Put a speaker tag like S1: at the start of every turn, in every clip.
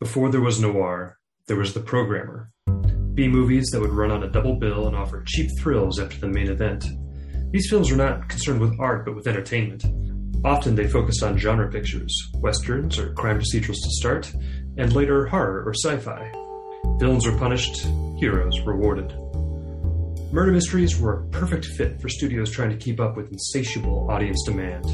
S1: Before there was noir, there was the programmer. B movies that would run on a double bill and offer cheap thrills after the main event. These films were not concerned with art but with entertainment. Often they focused on genre pictures, westerns or crime procedurals to start, and later horror or sci fi. Villains were punished, heroes rewarded. Murder mysteries were a perfect fit for studios trying to keep up with insatiable audience demand.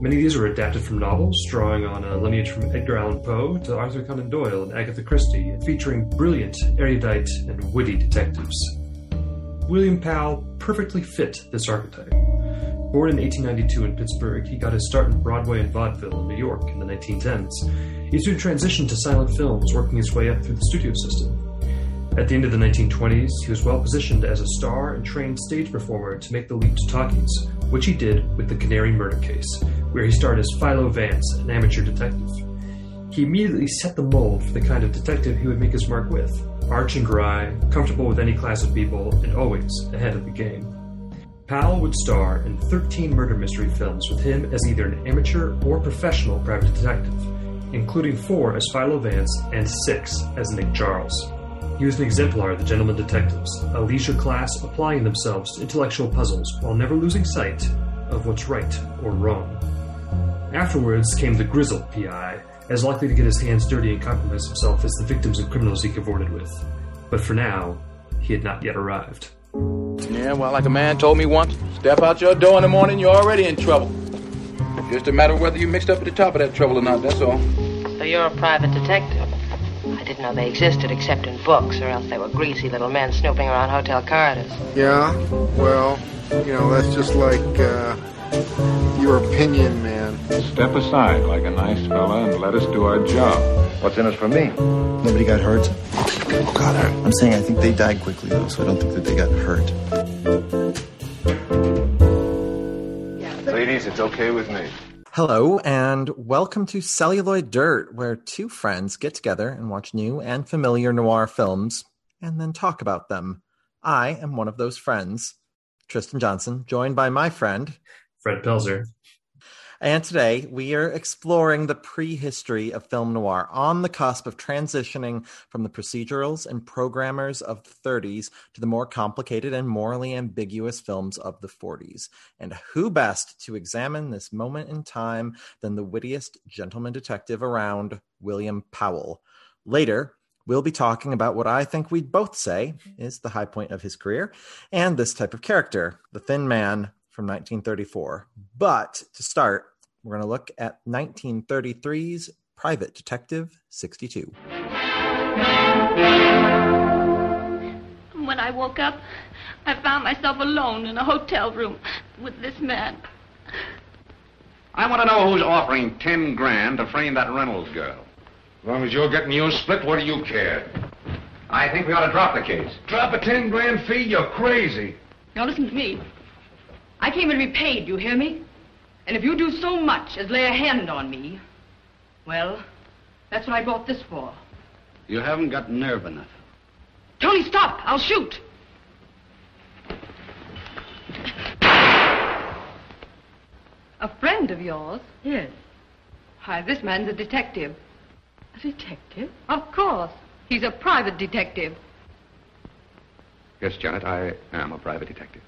S1: Many of these were adapted from novels, drawing on a lineage from Edgar Allan Poe to Arthur Conan Doyle and Agatha Christie, featuring brilliant, erudite, and witty detectives. William Powell perfectly fit this archetype. Born in 1892 in Pittsburgh, he got his start in Broadway and vaudeville in New York in the 1910s. He soon transitioned to silent films, working his way up through the studio system. At the end of the 1920s, he was well positioned as a star and trained stage performer to make the leap to talkies, which he did with The Canary Murder Case, where he starred as Philo Vance, an amateur detective. He immediately set the mold for the kind of detective he would make his mark with arch and dry, comfortable with any class of people, and always ahead of the game. Powell would star in 13 murder mystery films with him as either an amateur or professional private detective, including four as Philo Vance and six as Nick Charles. He was an exemplar of the gentleman detectives, a leisure class applying themselves to intellectual puzzles while never losing sight of what's right or wrong. Afterwards came the grizzled PI, as likely to get his hands dirty and compromise himself as the victims and criminals he cavorted with. But for now, he had not yet arrived.
S2: Yeah, well, like a man told me once, step out your door in the morning, you're already in trouble. Just a matter of whether you mixed up at the top of that trouble or not, that's all.
S3: So you're a private detective? I didn't know they existed except in books, or else they were greasy little men snooping around hotel corridors.
S4: Yeah, well, you know, that's just like, uh, your opinion, man.
S5: Step aside like a nice fella and let us do our job.
S6: What's in it for me?
S7: Nobody got hurt. Who got hurt? I'm saying I think they died quickly, though, so I don't think that they got hurt.
S6: Ladies, it's okay with me.
S8: Hello, and welcome to Celluloid Dirt, where two friends get together and watch new and familiar noir films and then talk about them. I am one of those friends, Tristan Johnson, joined by my friend,
S1: Fred Pelzer.
S8: And today we are exploring the prehistory of film noir on the cusp of transitioning from the procedurals and programmers of the 30s to the more complicated and morally ambiguous films of the 40s. And who best to examine this moment in time than the wittiest gentleman detective around, William Powell? Later, we'll be talking about what I think we'd both say is the high point of his career and this type of character, the thin man from 1934. But to start, we're going to look at 1933's Private Detective 62.
S9: When I woke up, I found myself alone in a hotel room with this man.
S10: I want to know who's offering ten grand to frame that Reynolds girl.
S5: As long as you're getting yours split, what do you care?
S10: I think we ought to drop the case.
S5: Drop a ten grand fee? You're crazy.
S9: Now listen to me. I came in to be paid, you hear me? And if you do so much as lay a hand on me, well, that's what I bought this for.
S10: You haven't got nerve enough.
S9: Tony, stop! I'll shoot! A friend of yours? Yes. Why, this man's a detective. A detective? Of course. He's a private detective.
S10: Yes, Janet, I am a private detective.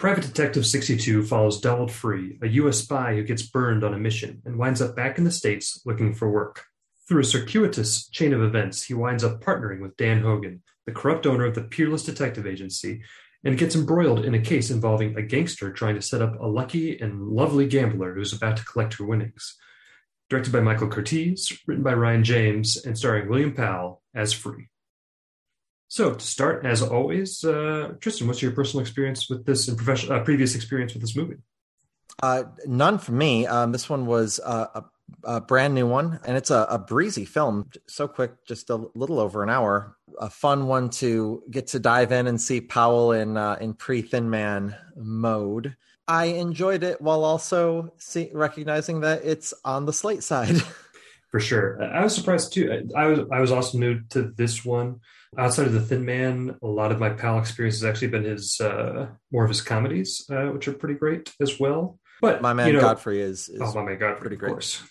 S1: Private Detective 62 follows Donald Free, a U.S. spy who gets burned on a mission and winds up back in the States looking for work. Through a circuitous chain of events, he winds up partnering with Dan Hogan, the corrupt owner of the Peerless Detective Agency, and gets embroiled in a case involving a gangster trying to set up a lucky and lovely gambler who's about to collect her winnings. Directed by Michael Curtiz, written by Rian James, and starring William Powell as Free. So to start, as always, uh, Tristan, what's your personal experience with this and professional uh, previous experience with this movie?
S8: Uh, none for me. Um, this one was uh, a, a, brand new one, and it's a, a, breezy film. So quick, just a little over an hour. A fun one to get to dive in and see Powell in uh, in pre Thin Man mode. I enjoyed it while also see, recognizing that it's on the slate side.
S1: For sure, I was surprised too. I was I was also new to this one. Outside of the Thin Man, a lot of my Powell experience has actually been his uh, more of his comedies, uh, which are pretty great as well. But
S8: My man
S1: you know,
S8: Godfrey is, is
S1: oh my man Godfrey,
S8: pretty
S1: of
S8: great.
S1: course.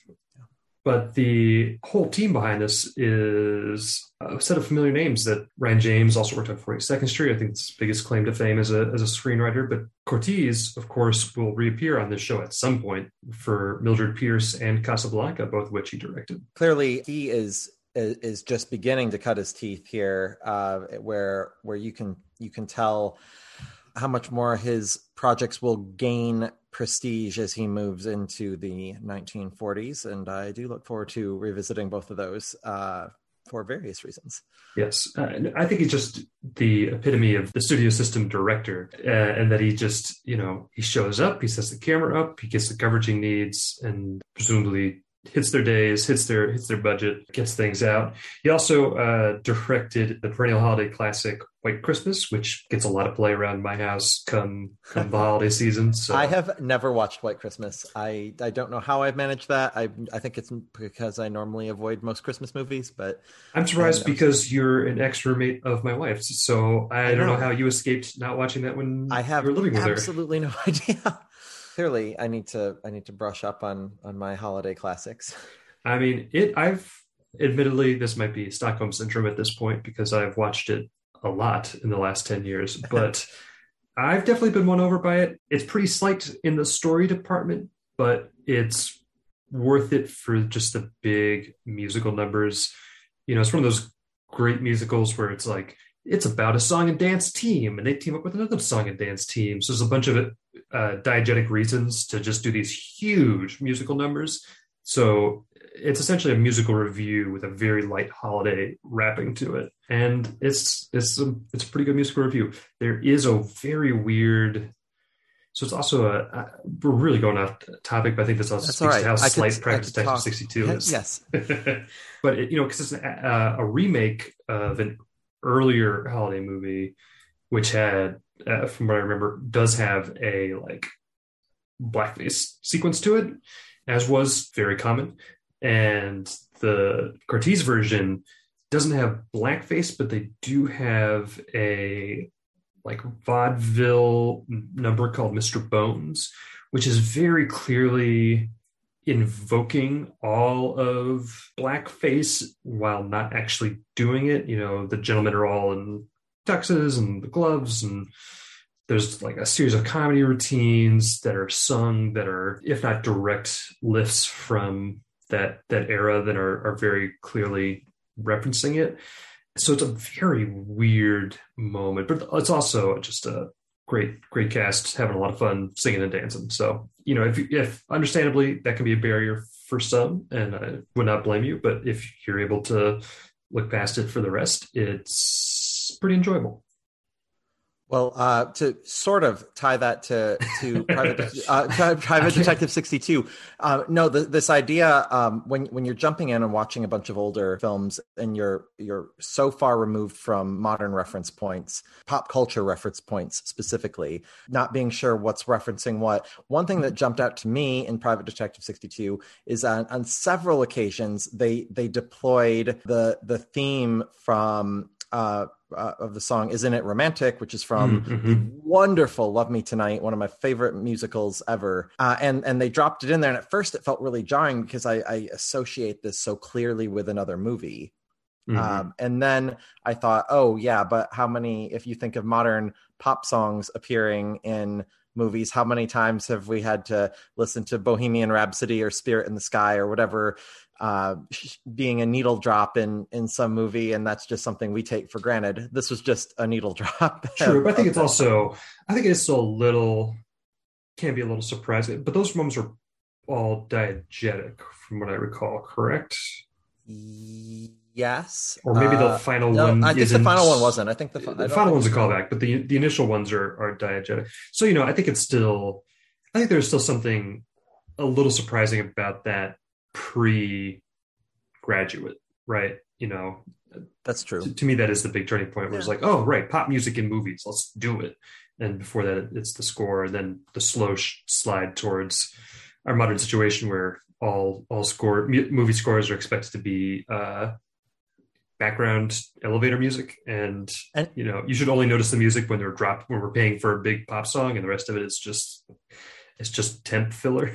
S1: But the whole team behind this is a set of familiar names that Rian James also worked on 42nd Street. I think it's his biggest claim to fame as a, as a screenwriter. But Curtiz, of course, will reappear on this show at some point for Mildred Pierce and Casablanca, both of which he directed.
S8: clearly he is is just beginning to cut his teeth here uh where where you can you can tell how much more his projects will gain prestige as he moves into the 1940s and i do look forward to revisiting both of those uh for various reasons.
S1: Yes, uh, I think he's just the epitome of the studio system director, uh, and that he just, you know, he shows up, he sets the camera up, he gets the coverage he needs, and presumably hits their days, hits their hits their budget, gets things out. He also uh, directed the perennial holiday classic White Christmas, which gets a lot of play around my house come come the holiday season. So
S8: i have never watched white christmas i i don't know how i've managed that i i think it's because i normally avoid most christmas movies but
S1: I'm surprised because you're an ex roommate of my wife's, so I,
S8: I
S1: don't know
S8: know.
S1: how you escaped not watching that when
S8: I have
S1: you were living with her.
S8: absolutely no idea. Clearly, I need to I need to brush up on on my holiday classics.
S1: I mean, it. I've admittedly this might be Stockholm syndrome at this point because I've watched it a lot in the last ten years, but I've definitely been won over by it. It's pretty slight in the story department, but it's worth it for just the big musical numbers. You know, it's one of those great musicals where it's like it's about a song and dance team, and they team up with another song and dance team. So there's a bunch of uh, diegetic reasons to just do these huge musical numbers. So it's essentially a musical review with a very light holiday wrapping to it, and it's it's a, it's a pretty good musical review. There is a very weird. So it's also a. a we're really going off topic, but I think this also
S8: That's
S1: speaks
S8: all
S1: to how.
S8: I
S1: slight
S8: could
S1: Detective
S8: talk-
S1: 62 is.
S8: Yes.
S1: but it, you know, because it's an, uh, a remake of an earlier holiday movie, which had, uh, from what I remember, does have a like blackface sequence to it, as was very common. And the Curtiz version doesn't have blackface, but they do have a like vaudeville number called Mr. Bones, which is very clearly invoking all of blackface while not actually doing it. You know, the gentlemen are all in tuxes and the gloves and there's like a series of comedy routines that are sung that are, if not direct lifts from that that era, that are, are very clearly referencing it. So it's a very weird moment, but it's also just a great, great cast having a lot of fun singing and dancing. So you know, if if understandably that can be a barrier for some, and I would not blame you, but if you're able to look past it for the rest, it's pretty enjoyable.
S8: Well, uh, to sort of tie that to to private, uh, private detective sixty two. Uh, no, the, this idea um, when when you're jumping in and watching a bunch of older films and you're you're so far removed from modern reference points, pop culture reference points specifically, not being sure what's referencing what. One thing that jumped out to me in Private Detective sixty two is on, on several occasions they they deployed the the theme from. Uh, uh, of the song "Isn't It Romantic," which is from
S1: Mm-hmm.
S8: the wonderful "Love Me Tonight," one of my favorite musicals ever. Uh, and and they dropped it in there, and at first it felt really jarring because I, I associate this so clearly with another movie.
S1: Mhm.
S8: Um, and then I thought, oh yeah, but how many? If you think of modern pop songs appearing in movies, how many times have we had to listen to Bohemian Rhapsody or Spirit in the Sky or whatever? Uh, being a needle drop in in some movie, and that's just something we take for granted. This was just a needle drop.
S1: True, but I think it's also I think it is still a little can be a little surprising. But those moments are all diegetic, from what I recall. Correct?
S8: Yes,
S1: Or maybe the
S8: Uh,
S1: final
S8: no,
S1: one.
S8: I think the final one wasn't. I think the, fi-
S1: the final one's a callback, but the the initial ones are are diegetic. So you know, I think it's still, I think there's still something a little surprising about that pre graduate, right? You know,
S8: That's true.
S1: to, to me that is the big turning point. Where it's like, oh right, pop music in movies, let's do it. And before that, it's the score, and then the slow sh- slide towards our modern situation where all all score mu- movie scores are expected to be uh, background elevator music, and,
S8: And-
S1: you know you should only notice the music when they're dropped when we're paying for a big pop song, and the rest of it is just it's just temp filler.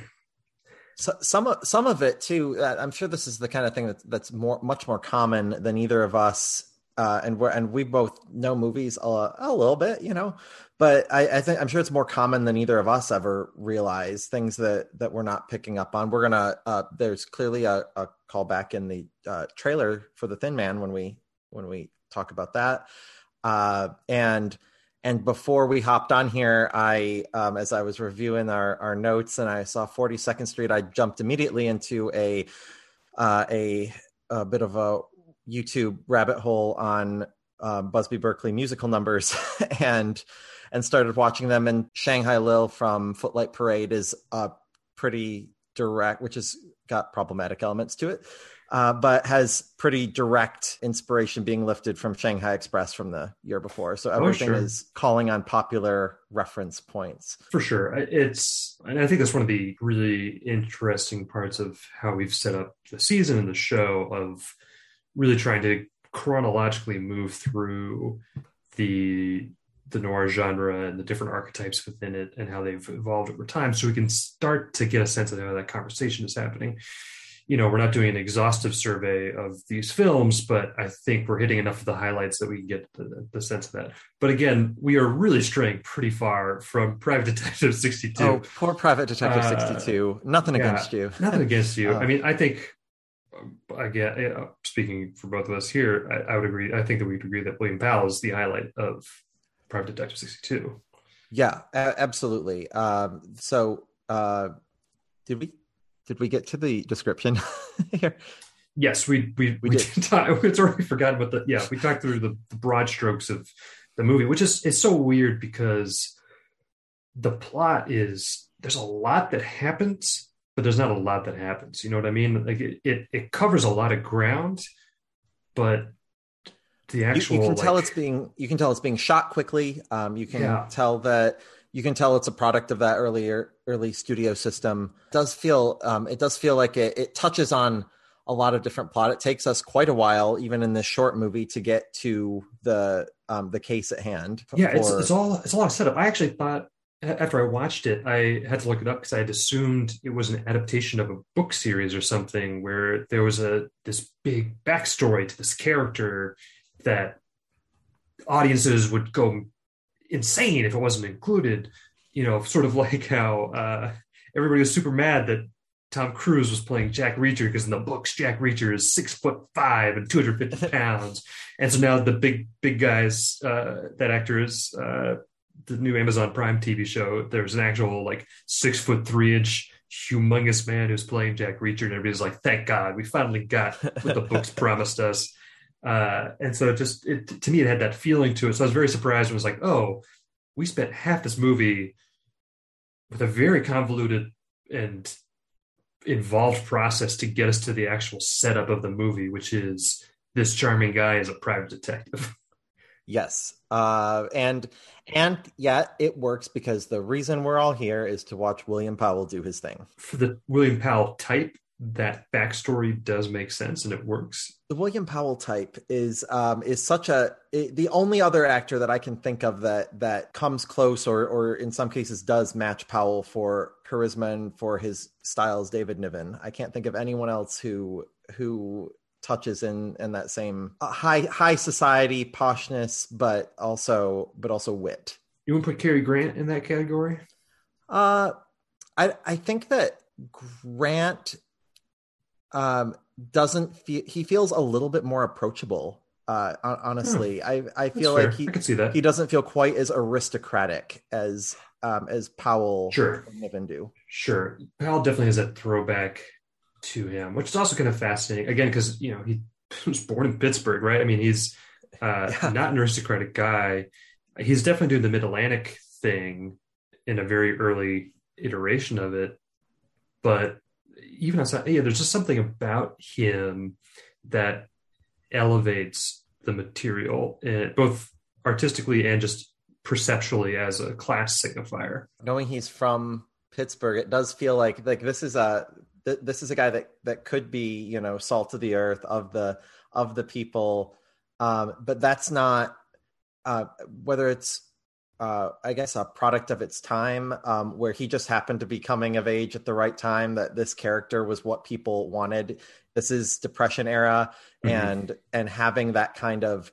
S8: So, some of some of it too. Uh, I'm sure this is the kind of thing that, that's more much more common than either of us. Uh, and we and we both know movies a, a little bit, you know. But I, I think I'm sure it's more common than either of us ever realize things that that we're not picking up on. We're gonna. Uh, there's clearly a, a callback in the uh, trailer for the Thin Man when we when we talk about that. Uh, and and before we hopped on here, I, um, as I was reviewing our, our notes and I saw 42nd Street, I jumped immediately into a, uh, a, a bit of a YouTube rabbit hole on uh, Busby Berkeley musical numbers and, and started watching them. And Shanghai Lil from Footlight Parade is a pretty direct, which has got problematic elements to it. Uh, but has pretty direct inspiration being lifted from Shanghai Express from the year before. So everything
S1: sure.
S8: is calling on popular reference points.
S1: For sure. It's, and I think that's one of the really interesting parts of how we've set up the season and the show of really trying to chronologically move through the the noir genre and the different archetypes within it and how they've evolved over time so we can start to get a sense of how that conversation is happening you know we're not doing an exhaustive survey of these films but i think we're hitting enough of the highlights that we can get the, the sense of that but again we are really straying pretty far from private detective 62
S8: Oh, poor Private Detective
S1: Uh,
S8: 62. Nothing
S1: yeah,
S8: against you.
S1: Nothing against you.
S8: Uh,
S1: I mean, I think, again, uh, speaking for both of us here, I, I would agree. I think that we'd agree that William Powell is the highlight of Private Detective 62.
S8: Yeah, a- absolutely. Um, so, uh, did we did we get to the description here?
S1: Yes, we we we,
S8: We
S1: did. talk, it's already forgotten what the yeah we talked through the, the broad strokes of the movie, which is it's so weird because the plot is there's a lot that happens, but there's not a lot that happens. You know what I mean? Like it it, it covers a lot of ground, but the
S8: You,
S1: actual
S8: you can tell
S1: like-
S8: it's being you can tell it's being shot quickly. Um, you can
S1: Yeah.
S8: tell that you can tell it's a product of that earlier early studio system. It does feel um, it does feel like it, it touches on a lot of different plot. It takes us quite a while, even in this short movie, to get to the um, the case at hand.
S1: yeah it's, it's all it's a lot of setup i actually thought after i watched it i had to look it up because i had assumed it was an adaptation of a book series or something where there was a this big backstory to this character that audiences would go insane if it wasn't included you know sort of like how uh everybody was super mad that Tom Cruise was playing Jack Reacher because in the books Jack Reacher is six foot five and 250 pounds. And so now the big, big guys, uh, that actor is, uh, the new Amazon Prime TV show. There's an actual like six foot three inch humongous man who's playing Jack Reacher, and everybody's like, "Thank God, we finally got what the books promised us." Uh, and so it just it, to me, it had that feeling to it. So I was very surprised. It was like, "Oh, we spent half this movie with a very convoluted and involved process to get us to the actual setup of the movie, which is this charming guy is a private detective."
S8: Yes. Uh, and and yet it works because the reason we're all here is to watch William Powell do his thing.
S1: For the William Powell type, that backstory does make sense and it works.
S8: The William Powell type is um, is such a it, the only other actor that I can think of that that comes close or or in some cases does match Powell for charisma and for his styles. David Niven. I can't think of anyone else who who touches in in that same uh, high high society poshness, but also but also wit.
S1: You want to put Cary Grant in that category?
S8: Uh, I I think that Grant um doesn't feel he feels a little bit more approachable. Uh, hon- honestly, I I feel like he
S1: can see that.
S8: he doesn't feel quite as aristocratic as um as Powell
S1: Sure.
S8: and Niven do.
S1: Sure. Powell definitely has that throwback to him, which is also kind of fascinating. Again, because you know he was born in Pittsburgh, right? I mean, he's uh,
S8: Yeah.
S1: not an aristocratic guy. He's definitely doing the Mid Atlantic thing in a very early iteration of it, but even outside, yeah, there's just something about him that elevates the material, eh, both artistically and just perceptually as a class signifier.
S8: Knowing he's from Pittsburgh, it does feel like like this is a th- this is a guy that that could be you know salt of the earth of the of the people, um, but that's not uh, whether it's uh, I guess a product of its time, um, where he just happened to be coming of age at the right time. That this character was what people wanted. This is Depression era,
S1: Mm-hmm.
S8: and and having that kind of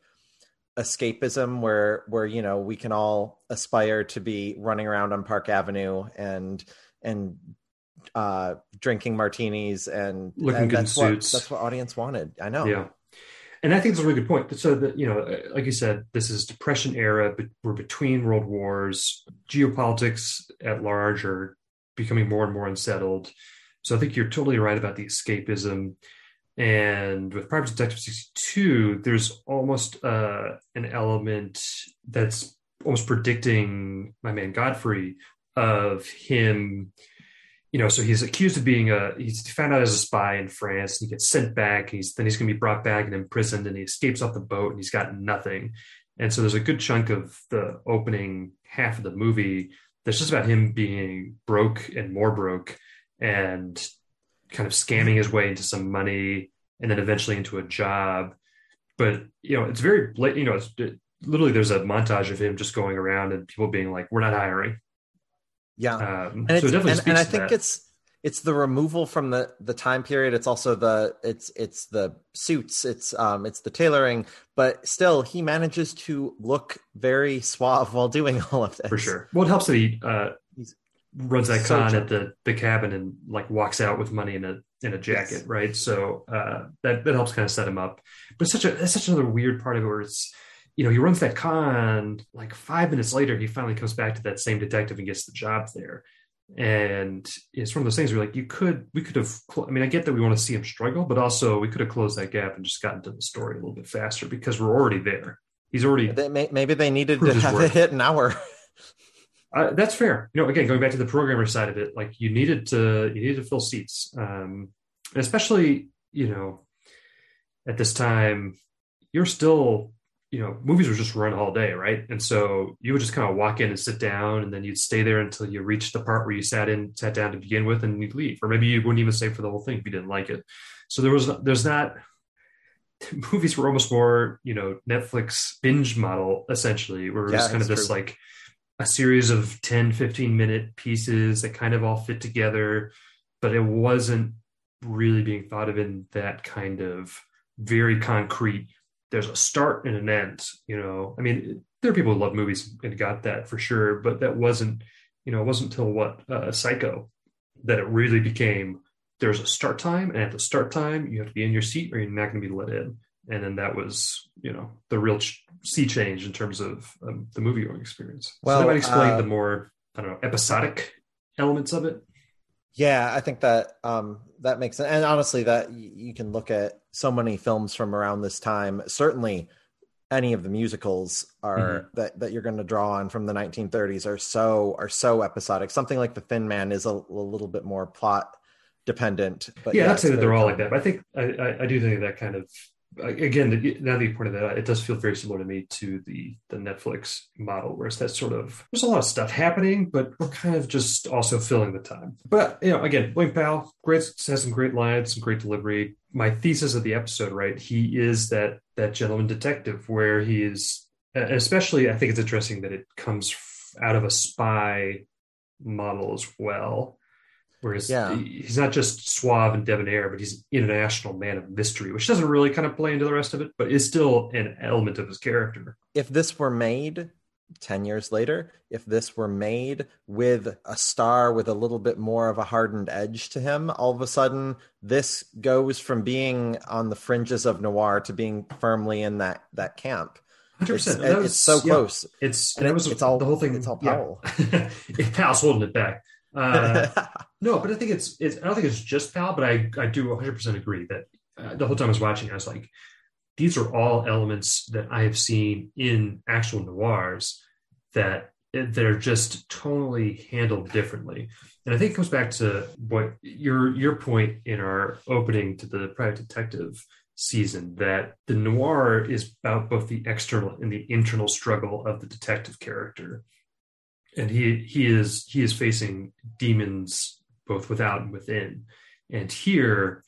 S8: escapism where where you know we can all aspire to be running around on Park Avenue and and uh drinking martinis and
S1: Looking
S8: and
S1: good
S8: that's what
S1: suits.
S8: that's what audience wanted. I know.
S1: Yeah. And I think it's a really good point. So that, you know, like you said, this is depression era, but we're between world wars, geopolitics at large are becoming more and more unsettled. So I think you're totally right about the escapism. And with Private Detective 62, there's almost uh, an element that's almost predicting my man Godfrey of him you know, so he's accused of being a he's found out as a spy in France and he gets sent back. He's then he's gonna be brought back and imprisoned and he escapes off the boat and he's got nothing. And so there's a good chunk of the opening half of the movie that's just about him being broke and more broke and kind of scamming his way into some money and then eventually into a job. But you know, it's very you know, it's it, literally there's a montage of him just going around and people being like, We're not hiring.
S8: Yeah.
S1: Um,
S8: and,
S1: so it definitely
S8: and, and I think
S1: that.
S8: it's it's the removal from the the time period it's also the it's it's the suits it's um it's the tailoring but still he manages to look very suave while doing all of this
S1: for sure. Well, it helps that he uh,
S8: He's
S1: runs that
S8: so
S1: con at the the cabin and like walks out with money in a in a jacket,
S8: Yes.
S1: right? So uh, that that helps kind of set him up. But such a that's such another weird part of it where it's you know he runs that con like five minutes later he finally comes back to that same detective and gets the job there. And it's one of those things where like you could we could have cl- I mean I get that we want to see him struggle, but also we could have closed that gap and just gotten to the story a little bit faster because we're already there. He's already
S8: They may, maybe they needed to have it hit an hour
S1: Uh, that's fair. You know, again, going back to the programmer side of it, like you needed to you needed to fill seats, um, especially you know at this time you're still you know movies were just run all day, right? And so you would just kind of walk in and sit down, and then you'd stay there until you reached the part where you sat in sat down to begin with, and you'd leave, or maybe you wouldn't even stay for the whole thing if you didn't like it. So there was there's not movies were almost more you know Netflix binge model essentially, where it was
S8: Yeah,
S1: kind of this
S8: true.
S1: like a series of 10 15 minute pieces that kind of all fit together but it wasn't really being thought of in that kind of very concrete there's a start and an end you know? I mean there are people who love movies and got that for sure but that wasn't you know it wasn't until what uh, psycho that it really became there's a start time and at the start time you have to be in your seat or you're not going to be let in. And then that was you know the real ch- sea change in terms of um, the movie going experience.
S8: Well,
S1: so that might explain
S8: uh,
S1: the more i don't know episodic elements of it
S8: Yeah, I think that um, that makes sense. And honestly, that you can look at so many films from around this time. Certainly, any of the musicals are
S1: Mm-hmm.
S8: that that you're going to draw on from the 1930s are so are so episodic. Something like The Thin Man is a, a little bit more plot dependent. But
S1: yeah,
S8: yeah,
S1: not saying
S8: it's
S1: that they're all like that, but I think I, I, I do think that kind of again now that you pointed that out, it does feel very similar to me to the the Netflix model, where it's that sort of there's a lot of stuff happening, but we're kind of just also filling the time. But you know, again, William Powell, great has some great lines, some great delivery. My thesis of the episode, right? He is that that gentleman detective, where he is, especially I think it's interesting that it comes out of a spy model as well. Whereas
S8: Yeah.
S1: he's not just suave and debonair, but he's an international man of mystery, which doesn't really kind of play into the rest of it, but is still an element of his character.
S8: if this were made 10 years later, if this were made with a star with a little bit more of a hardened edge to him, all of a sudden this goes from being on the fringes of noir to being firmly in that that camp.
S1: Hundred
S8: It's,
S1: percent.
S8: it's so close.
S1: It's
S8: And
S1: that
S8: it-
S1: was
S8: it's all-
S1: the whole thing.
S8: it's all
S1: yeah.
S8: Powell.
S1: If Powell's holding it back. Uh, no, but I think it's, it's. I don't think it's just Powell, but I I do 100 percent agree that uh, the whole time I was watching, I was like, these are all elements that I have seen in actual noirs that they're just tonally handled differently. And I think it comes back to what your your point in our opening to the private detective season that the noir is about both the external and the internal struggle of the detective character. And he he is he is facing demons both without and within. And here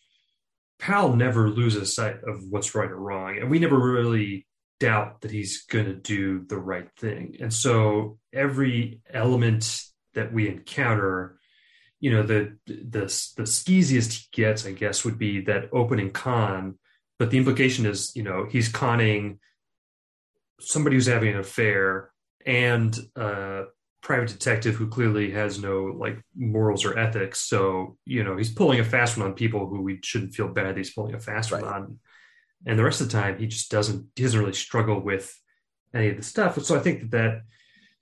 S1: Powell never loses sight of what's right or wrong, and we never really doubt that he's going to do the right thing. And so every element that we encounter, you know, the the the skeeziest he gets, I guess, would be that opening con. But the implication is, you know, he's conning somebody who's having an affair and a private detective who clearly has no like morals or ethics. So, you know, he's pulling a fast one on people who we shouldn't feel bad he's pulling a fast right. one on. And the rest of the time he just doesn't he doesn't really struggle with any of the stuff. So I think that that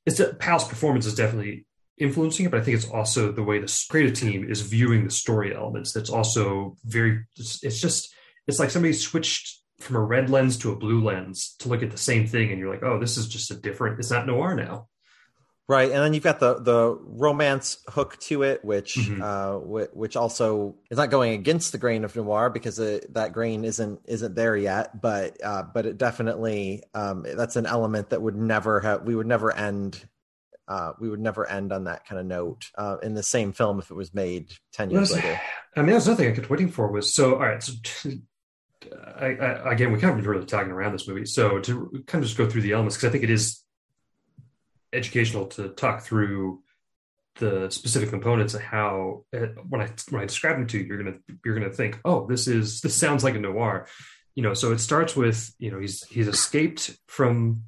S1: it's Powell's performance is definitely influencing it, but I think it's also the way the creative team is viewing the story elements. That's also very. It's, it's just it's like somebody switched from a red lens to a blue lens to look at the same thing, and you're like, oh, this is just a different. It's not noir now.
S8: Right, and then you've got the the romance hook to it, which mm-hmm. uh, which also is not going against the grain of noir because it, that grain isn't isn't there yet. But uh, but it definitely um, that's an element that would never have we would never end uh, we would never end on that kind of note uh, in the same film if it was made ten years well, later.
S1: I mean, that's nothing I kept waiting for was so. All right, so I, I, again, we kind of really talking around this movie. So to kind of just go through the elements because I think it is educational to talk through the specific components of how uh, when I when I describe them to you, you're gonna you're gonna think, oh, this is this sounds like a noir, you know. So it starts with you know he's he's escaped from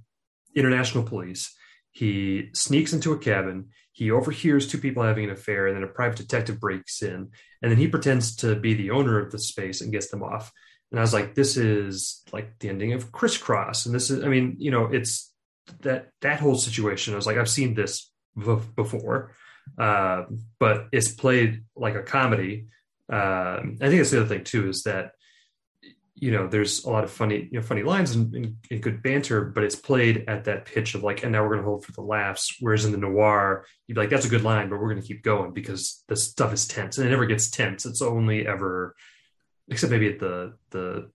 S1: international police. He sneaks into a cabin. He overhears two people having an affair, and then a private detective breaks in, and then he pretends to be the owner of the space and gets them off. And I was like, this is like the ending of Criss Cross, and this is, I mean, you know, it's that that whole situation. I was like, I've seen this b- before, uh, but it's played like a comedy. Uh, I think that's the other thing too is that you know there's a lot of funny you know funny lines and, and, and good banter, but it's played at that pitch of like, and now we're going to hold for the laughs. Whereas in the noir, you'd be like, that's a good line, but we're going to keep going because the stuff is tense, and it never gets tense. It's only ever, except maybe at the the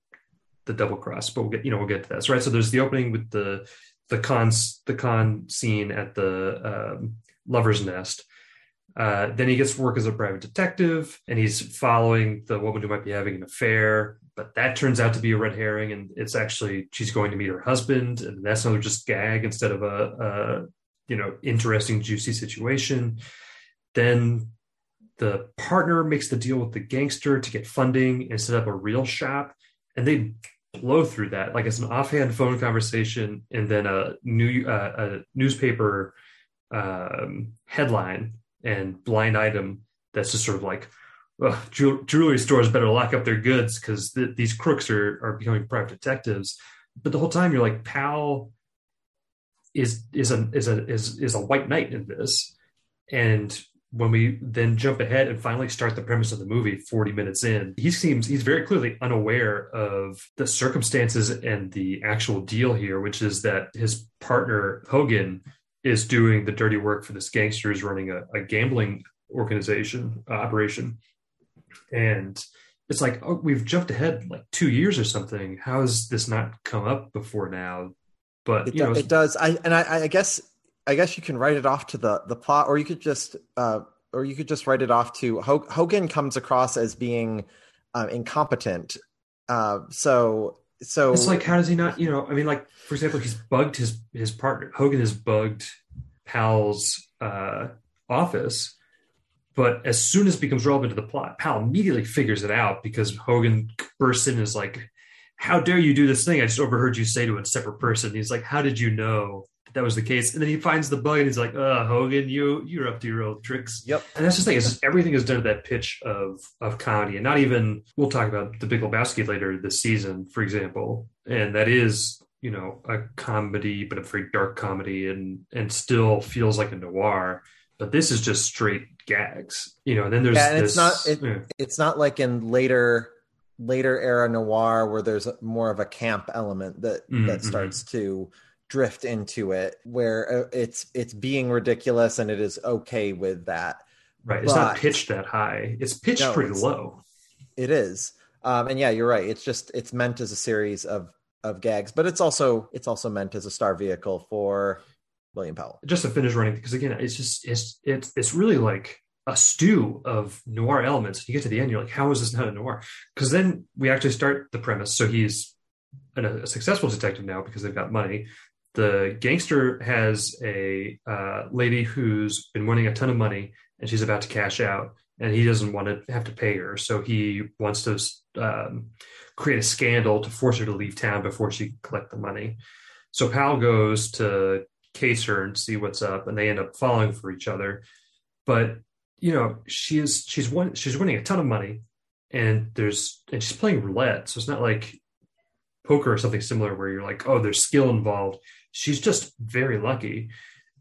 S1: the double cross, but we'll get you know we'll get to that. So right, so there's the opening with the the cons the con scene at the um, lover's nest. Uh, then he gets work as a private detective, and he's following the woman who might be having an affair. But that turns out to be a red herring, and it's actually she's going to meet her husband, and that's another just gag instead of a, a you know interesting juicy situation. Then the partner makes the deal with the gangster to get funding and set up a real shop, and they blow through that like it's an offhand phone conversation and then a new uh, a newspaper um, headline and blind item that's just sort of like jewelry stores better lock up their goods because th- these crooks are are becoming private detectives. But the whole time you're like Powell is is a is a is is a white knight in this. And when we then jump ahead and finally start the premise of the movie 40 minutes in he seems he's very clearly unaware of the circumstances and the actual deal here which is that his partner hogan is doing the dirty work for this gangster gangsters running a, a gambling organization uh, operation. And it's like oh, we've jumped ahead like two years or something. How has this not come up before now? But
S8: it,
S1: you know
S8: it does. I and I, I guess I guess you can write it off to the the plot, or you could just uh, or you could just write it off to Hogan comes across as being uh, incompetent. Uh, so so
S1: it's like how does he not? You know, I mean, like for example, he's bugged his his partner. Hogan has bugged Powell's uh, office, but as soon as it becomes relevant to the plot, Powell immediately figures it out because Hogan bursts in and is like, "How dare you do this thing? I just overheard you say to a separate person." He's like, "How did you know?" That was the case. And then he finds the bug and he's like, "Uh, Hogan, you you're up to your old tricks."
S8: Yep.
S1: And that's just thing. Just everything is done at that pitch of of comedy, and not even. We'll talk about the Big Lebowski later this season, for example, and that is you know a comedy, but a very dark comedy, and and still feels like a noir. But this is just straight gags, you know. And then there's
S8: yeah, and
S1: this,
S8: it's not it, yeah. it's not like in later later era noir where there's more of a camp element that mm-hmm. that starts to drift into it where uh, it's it's being ridiculous and it is okay with that
S1: right it's but, not pitched that high it's pitched no, pretty it's, low
S8: it is um and yeah you're right it's just it's meant as a series of of gags but it's also it's also meant as a star vehicle for william powell
S1: just to finish running because again it's just it's it's it's really like a stew of noir elements. You get to the end, you're like, how is this not a noir? Because then we actually start the premise. So he's an, a successful detective now because they've got money. The gangster has a uh, lady who's been winning a ton of money and she's about to cash out, and he doesn't want to have to pay her. So he wants to um, create a scandal to force her to leave town before she collect the money. So Powell goes to case her and see what's up, and they end up falling for each other. But you know, she is she's won she's winning a ton of money, and there's and she's playing roulette, so it's not like poker or something similar where you're like, oh, there's skill involved. She's just very lucky.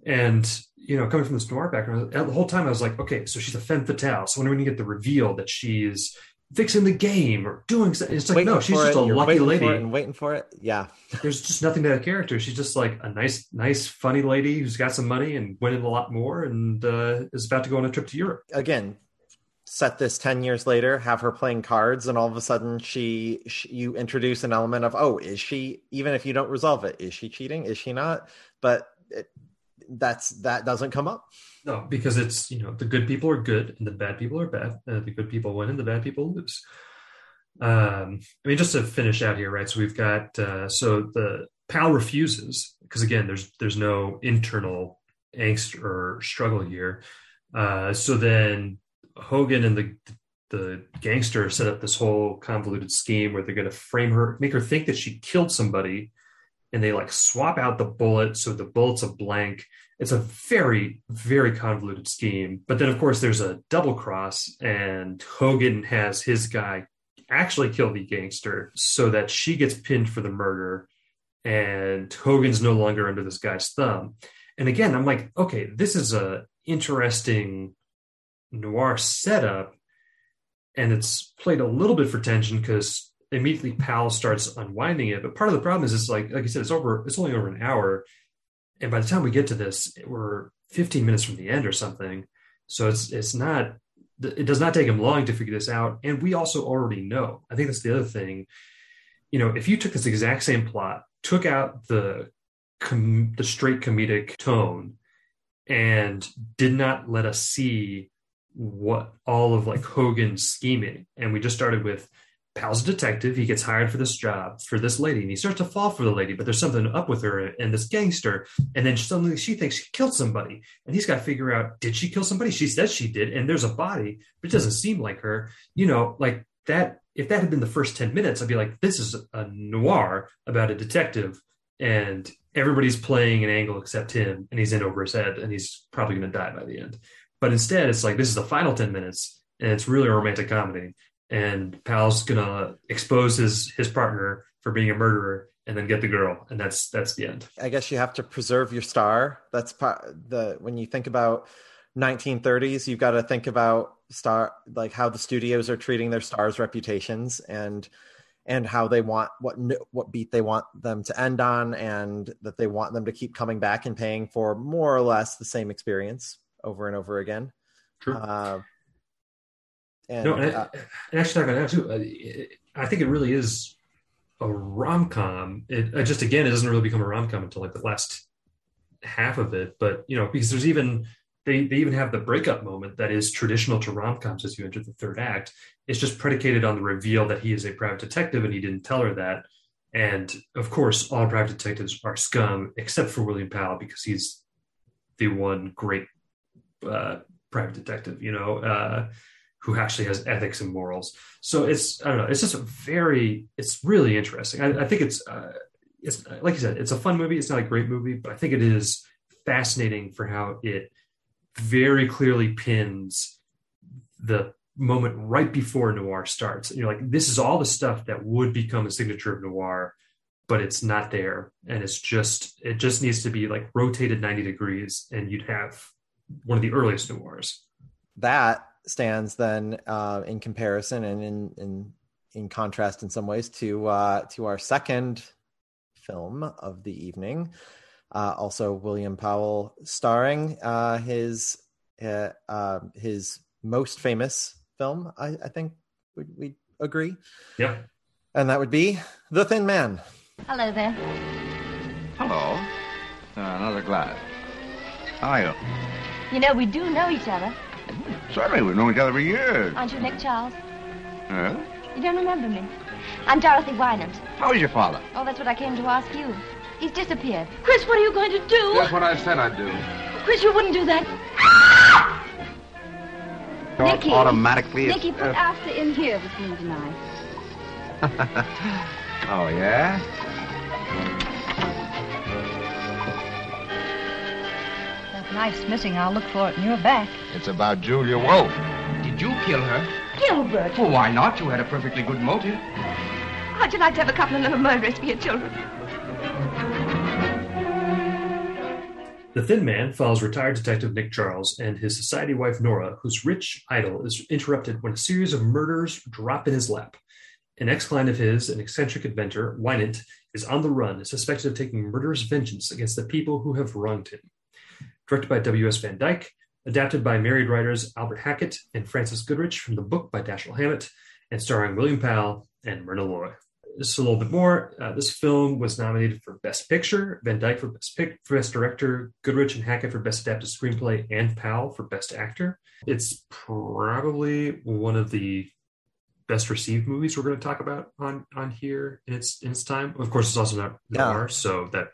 S1: And you know, coming from this noir background, the whole time I was like, okay, so she's a femme fatale. So when we get the reveal that she's fixing the game or doing something, it's like waiting no, she's just it. a lucky lady
S8: and waiting for it. Yeah,
S1: there's just nothing to that character. She's just like a nice, nice, funny lady who's got some money and winning a lot more, and uh, is about to go on a trip to Europe
S8: again set this 10 years later have her playing cards and all of a sudden she, she, you introduce an element of oh is she even if you don't resolve it is she cheating? Is she not? But it, that's that doesn't come up.
S1: No because it's you know the good people are good and the bad people are bad. Uh, the good people win and the bad people lose. Um i mean just to finish out here right so we've got uh so the Powell refuses because again there's there's no internal angst or struggle here. Uh so then Hogan and the the gangster set up this whole convoluted scheme where they're going to frame her, make her think that she killed somebody, and they like swap out the bullet so the bullet's a blank. It's a very very convoluted scheme. But then of course there's a double cross, and Hogan has his guy actually kill the gangster so that she gets pinned for the murder, and Hogan's no longer under this guy's thumb. And again, I'm like, okay, this is a interesting noir setup, and it's played a little bit for tension because immediately Powell starts unwinding it. But part of the problem is it's like like I said, it's over. It's only over an hour, and by the time we get to this, we're 15 minutes from the end or something. So it's it's not. It does not take him long to figure this out, and we also already know. I think that's the other thing. You know, if you took this exact same plot, took out the com- the straight comedic tone, and did not let us see what all of like Hogan's scheming. And we just started with Powell's a detective. He gets hired for this job for this lady, and he starts to fall for the lady, but there's something up with her and this gangster. And then suddenly she thinks she killed somebody, and he's got to figure out did she kill somebody? She says she did, and there's a body, but it doesn't hmm. seem like her. You know, like that. If that had been the first ten minutes, I'd be like, this is a noir about a detective, and everybody's playing an angle except him, and he's in over his head, and he's probably going to die by the end. But instead, it's like this is the final 10 minutes and it's really a romantic comedy. And Powell's gonna expose his his partner for being a murderer and then get the girl, and that's that's the end.
S8: I guess you have to preserve your star. That's part the when you think about 1930s, you've got to think about star like how the studios are treating their stars' reputations and and how they want what what beat they want them to end on, and that they want them to keep coming back and paying for more or less the same experience over and over again.
S1: True. Uh, and, no, and, uh, and actually, talking about that too, I think it really is a rom com. It just again, it doesn't really become a rom com until like the last half of it. But you know, because there's even they they even have the breakup moment that is traditional to rom coms as you enter the third act. It's just predicated on the reveal that he is a private detective and he didn't tell her that. And of course, all private detectives are scum except for William Powell because he's the one great uh, private detective, you know, uh, who actually has ethics and morals. So it's I don't know, it's just a very, it's really interesting. I, I think it's uh, it's like you said, it's a fun movie. It's not a great movie, but I think it is fascinating for how it very clearly pins the moment right before noir starts. And you're like, this is all the stuff that would become a signature of noir, but it's not there. And it's just, it just needs to be like rotated 90 degrees and you'd have one of the earliest noirs.
S8: That stands then uh, in comparison and in, in in contrast in some ways to uh, to our second film of the evening. Uh, also, William Powell starring uh, his uh, um, his most famous film. I, I think we we agree.
S1: Yeah,
S8: and that would be The Thin Man.
S11: Hello there.
S6: Hello. Uh, another glass. How are you?
S11: You know, we do know each other.
S5: Certainly, we've known each other for years.
S11: Aren't you Nick Charles?
S5: Huh?
S11: You don't remember me. I'm Dorothy Wynant.
S5: How is your father?
S11: Oh, that's what I came to ask you. He's disappeared.
S9: Chris, what are you going to do?
S5: That's what I said I'd do.
S9: Chris, you wouldn't do that.
S11: Nicky.
S5: Automatically. it's-
S11: Nicky, put uh. Asta in here with me tonight.
S5: oh, yeah?
S12: That knife's missing. I'll look for it in your back.
S5: It's about Julia Wolf.
S13: Did you kill her?
S9: Gilbert.
S13: Well, why not? You had a perfectly good motive.
S11: How'd you like to have a couple of little murderers for your children?
S1: The Thin Man follows retired detective Nick Charles and his society wife Nora, whose rich idyll is interrupted when a series of murders drop in his lap. An ex-client of his, an eccentric inventor, Wynant, is on the run, suspected of taking murderous vengeance against the people who have wronged him. Directed by W.S. Van Dyke, adapted by married writers Albert Hackett and Frances Goodrich from the book by Dashiell Hammett, and starring William Powell and Myrna Loy. Just a little bit more. Uh, this film was nominated for Best Picture, Van Dyke for Best, Pic- for Best Director, Goodrich and Hackett for Best Adapted Screenplay, and Powell for Best Actor. It's probably one of the best received movies we're going to talk about on on here in its in its time. Of course, it's also not
S8: Yeah.
S1: so that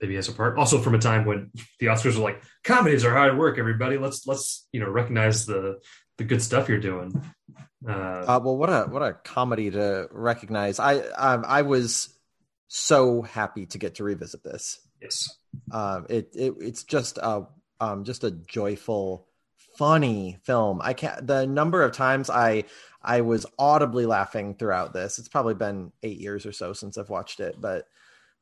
S1: maybe has a part. Also, from a time when the Oscars were like, comedies are hard work. Everybody, let's let's you know recognize the the good stuff you're doing. Uh,
S8: Uh, well, what a what a comedy to recognize. I um, I was so happy to get to revisit this.
S1: yes,
S8: Um, it, it it's just a um, just a joyful, funny film. I can't. The number of times I I was audibly laughing throughout this. It's probably been eight years or so since I've watched it, but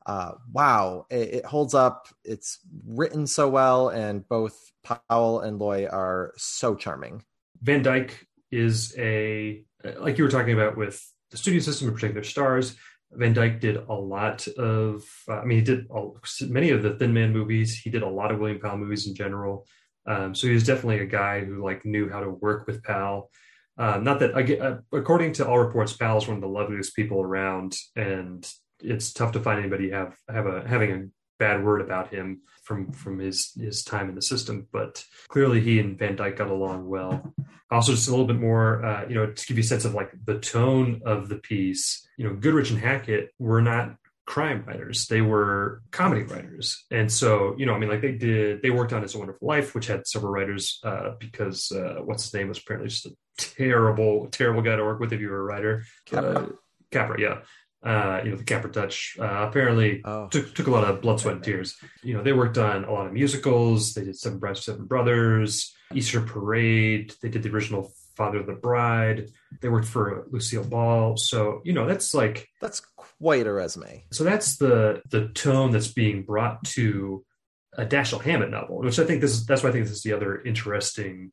S8: uh, wow, it, it holds up. It's written so well, and both Powell and Loy are so charming.
S1: Van Dyke is a like you were talking about with the studio system in particular stars. Van Dyke did a lot of, uh, I mean, he did all, many of the Thin Man movies. He did a lot of William Powell movies in general. Um, so he was definitely a guy who like knew how to work with Powell. Uh, not that, uh, according to all reports, Powell is one of the loveliest people around, and it's tough to find anybody have have a having a bad word about him from from his his time in the system. But clearly, he and Van Dyke got along well. Also, just a little bit more, uh, you know, to give you a sense of like the tone of the piece. You know, Goodrich and Hackett were not crime writers; they were comedy writers, and so you know, I mean, like they did, they worked on a Wonderful Life, which had several writers uh, because uh, what's his name was apparently just a terrible, terrible guy to work with if you were a writer.
S8: Capra.
S1: Uh, Capra, yeah. Uh, you know, the Capra Touch uh, apparently took, took a lot of blood, sweat, and tears. You know, they worked on a lot of musicals. They did Seven Brides, Seven Brothers, Easter Parade. They did the original Father of the Bride. They worked for Lucille Ball. So, you know, that's like
S8: That's quite a resume.
S1: so that's the the tone that's being brought to a Dashiell Hammett novel, which I think this is that's why I think this is the other interesting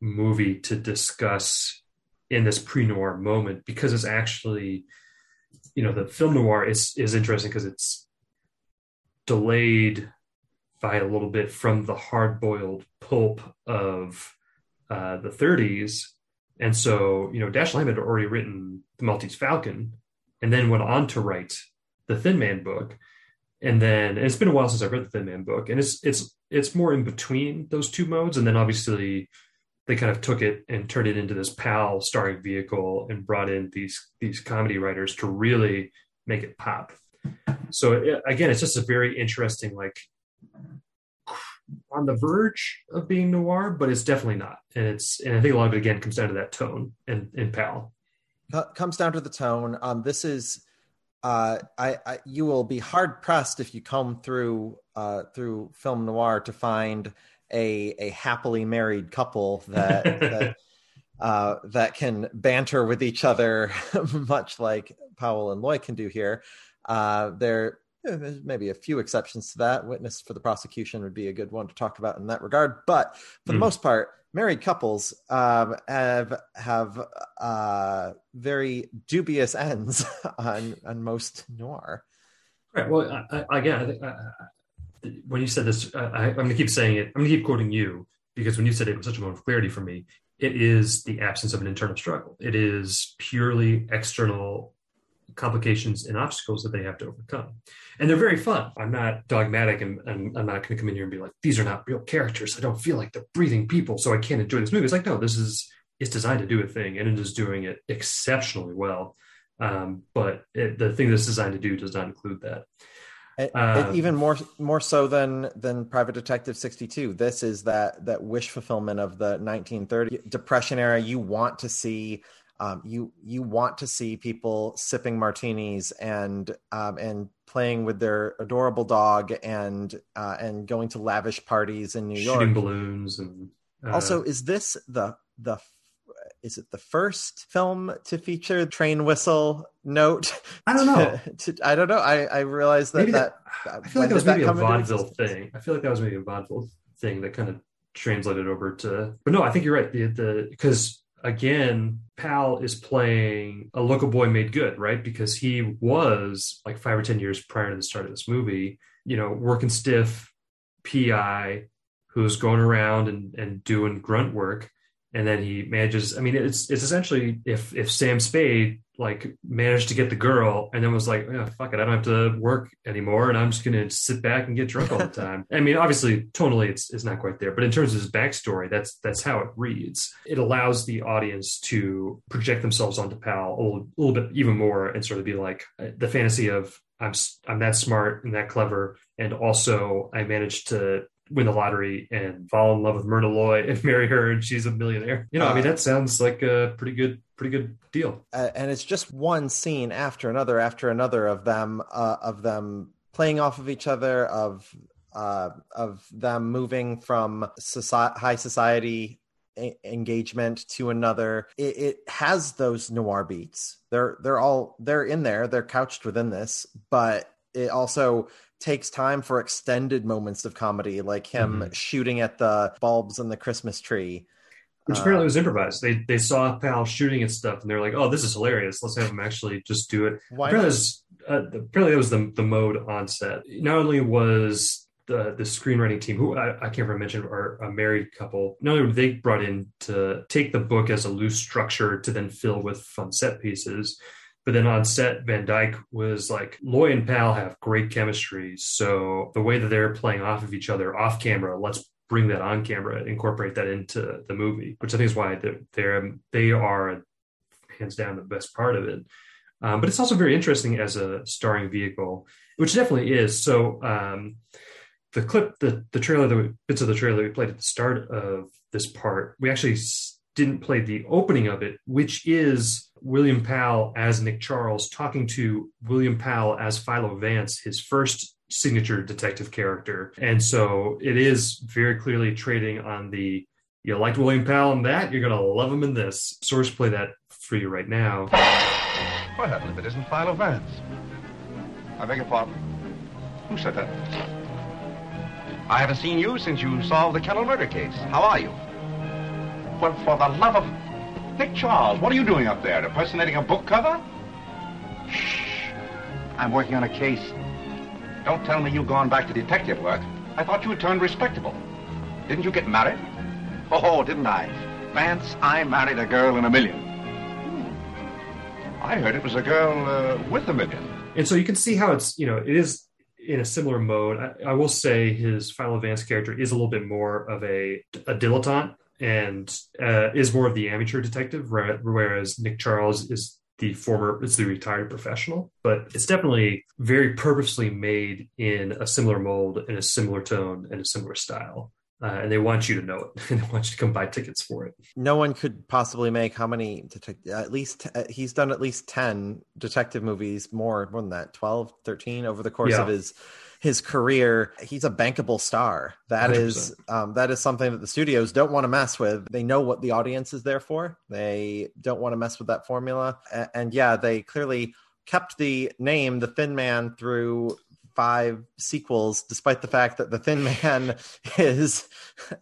S1: movie to discuss in this pre-noir moment because it's actually you know the film noir is is interesting because it's delayed by a little bit from the hard-boiled pulp of uh, the 30s and so you know Dash Hammett had already written the Maltese Falcon and then went on to write the Thin Man book. And then and it's been a while since I read the Thin Man book, and it's it's it's more in between those two modes, and then obviously they kind of took it and turned it into this Powell starring vehicle and brought in these these comedy writers to really make it pop. So again, it's just a very interesting like on the verge of being noir, but it's definitely not, and it's and I think a lot of it again comes down to that tone and and
S8: Powell. Comes down to the tone. Um, this is, uh, I, I you will be hard pressed if you come through uh, through film noir to find a a happily married couple that that uh, that can banter with each other, much like Powell and Loy can do here. Uh, there. There's maybe a few exceptions to that. Witness for the prosecution would be a good one to talk about in that regard. But for the
S1: Mm.
S8: most part, married couples um, have have uh, very dubious ends on on most noir.
S1: Right. Well, I, I, again, I think, when you said this, uh, I, I'm going to keep saying it. I'm going to keep quoting you because when you said it with such a moment of clarity for me, it is the absence of an internal struggle. It is purely external complications and obstacles that they have to overcome. And they're very fun. I'm not dogmatic and, and I'm not going to come in here and be like, these are not real characters. I don't feel like they're breathing people, so I can't enjoy this movie. It's like, no, this is it's designed to do a thing and it is doing it exceptionally well. Um, but it, the thing that's designed to do does not include that.
S8: It, um, even more more so than than Private Detective 62. This is that that wish fulfillment of the 1930 Depression era. You want to see um, you you want to see people sipping martinis and um, and playing with their adorable dog and uh, and going to lavish parties in New
S1: Shooting
S8: York.
S1: balloons and
S8: uh, also is this the the is it the first film to feature train whistle note?
S1: I don't know.
S8: To, to, I don't know. I, I realized that, that,
S1: that I feel like that was maybe a vaudeville thing. I feel like that was maybe a vaudeville thing that kind of translated over to. But no, I think you're right. The the because again, Powell is playing a local boy made good, right? Because he was like five or ten years prior to the start of this movie, you know, working stiff, PI, who's going around and and doing grunt work and then he manages i mean it's it's essentially if if sam spade like managed to get the girl and then was like oh, fuck it i don't have to work anymore and i'm just gonna sit back and get drunk all the time. I mean obviously tonally it's, it's not quite there but in terms of his backstory that's that's how it reads. It allows the audience to project themselves onto Powell a little, a little bit even more and sort of be like uh, the fantasy of I'm I'm that smart and that clever, and also I managed to win the lottery and fall in love with Myrna Loy and marry her and she's a millionaire. You know, uh, I mean, that sounds like a pretty good, pretty good deal.
S8: Uh, and it's just one scene after another after another of them, uh, of them playing off of each other, of uh, of them moving from society, high society a- engagement to another. It, it has those noir beats. They're they're all they're in there. They're couched within this, but it also takes time for extended moments of comedy, like him mm-hmm. shooting at the bulbs in the Christmas tree.
S1: Which apparently uh, was improvised. They they saw Powell shooting at stuff, and they're like, "Oh, this is hilarious. Let's have him actually just do it." Why apparently, was, uh, apparently that was the the mode on set. Not only was the the screenwriting team, who I, I can't remember mention, are a married couple. Not only were they brought in to take the book as a loose structure to then fill with fun set pieces, but then on set, Van Dyke was like, Loy and Powell have great chemistry. So the way that they're playing off of each other off camera, let's bring that on camera, incorporate that into the movie, which I think is why they're, they are hands down the best part of it. Um, but it's also very interesting as a starring vehicle, which definitely is. So um, the clip, the the trailer, the bits of the trailer we played at the start of this part, we actually didn't play the opening of it, which is William Powell as Nick Charles talking to William Powell as Philo Vance, his first signature detective character. And so it is very clearly trading on the you liked William Powell in that, you're gonna love him in this. Source play that for you right now.
S14: What happened if it isn't Philo Vance? I beg your pardon? Who said that? I haven't seen you since you solved the Kennel murder case. How are you? Well, for the love of... Nick Charles, what are you doing up there? Impersonating a book cover? Shh. I'm working on a case. Don't tell me you've gone back to detective work. I thought you had turned respectable. Didn't you get married? Oh, didn't I? Vance, I married a girl in a million. Hmm. I heard it was a girl uh, with a million.
S1: And so you can see how it's, you know, it is in a similar mode. I, I will say his Philo Vance character is a little bit more of a, a dilettante and uh, is more of the amateur detective, whereas Nick Charles is the former, it's the retired professional. But it's definitely very purposely made in a similar mold, in a similar tone, and a similar style. Uh, and they want you to know it and they want you to come buy tickets for it
S8: no one could possibly make how many detective at least uh, he's done at least 10 detective movies more more than that 12 13 over the course yeah. of his his career, he's a bankable star. That 100%. is um, that is something that the studios don't want to mess with. They know what the audience is there for. They don't want to mess with that formula. And, and yeah, they clearly kept the name the Thin Man through five sequels, despite the fact that the Thin Man is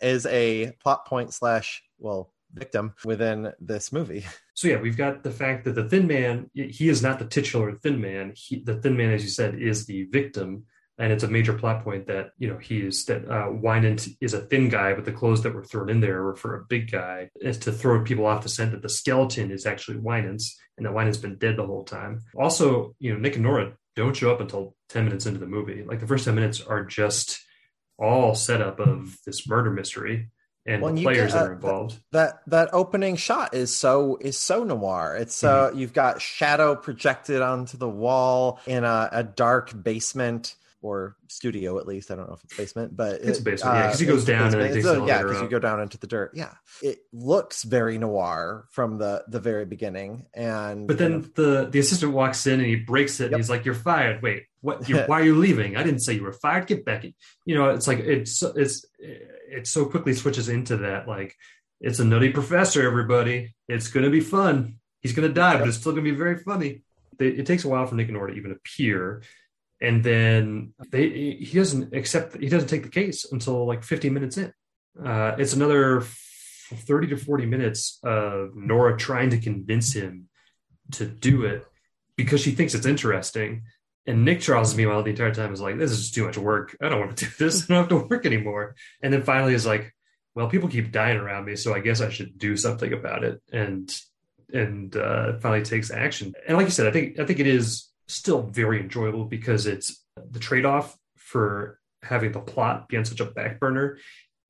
S8: is a plot point slash well victim within this movie.
S1: So yeah, we've got the fact that the Thin Man he is not the titular Thin Man. He, the Thin Man, as you said, is the victim and it's a major plot point that you know he is that uh, Wynant is a thin guy, but the clothes that were thrown in there were for a big guy, is to throw people off the scent that the skeleton is actually Wynant's, and that Wynant's been dead the whole time. Also, you know, Nick and Nora don't show up until ten minutes into the movie. Like the first ten minutes are just all setup of this murder mystery and
S8: Well,
S1: the players
S8: get,
S1: that
S8: uh,
S1: are involved.
S8: that that opening shot is so is so noir it's uh
S1: Mm-hmm.
S8: you've got shadow projected onto the wall in a, a dark basement or studio at least i don't know if it's basement but
S1: It's
S8: it-
S1: basement, yeah, 'cause he
S8: uh, goes
S1: down and
S8: basement.
S1: takes
S8: It's yeah because you go down into the dirt yeah it looks very noir from the the very beginning and
S1: But then the the assistant walks in and he breaks it and he's like, "You're fired." Wait, what? You're, why are you leaving? I didn't say you were fired. Get back. You know, it's like it's it's it so quickly switches into that like it's a nutty professor. Everybody, it's gonna be fun. He's gonna die, but it's still gonna be very funny. They, it takes a while for Nick and Nora to even appear, and then they he doesn't accept. He doesn't take the case until like 15 minutes in. Uh, it's another 30 to 40 minutes of Nora trying to convince him to do it because she thinks it's interesting. And Nick Charles, meanwhile, the entire time is like, this is too much work. I don't want to do this. I don't have to work anymore. And then finally is like, well, people keep dying around me, so I guess I should do something about it. And and uh, finally takes action. And like you said, I think I think it is still very enjoyable because it's the trade-off for having the plot be on such a back burner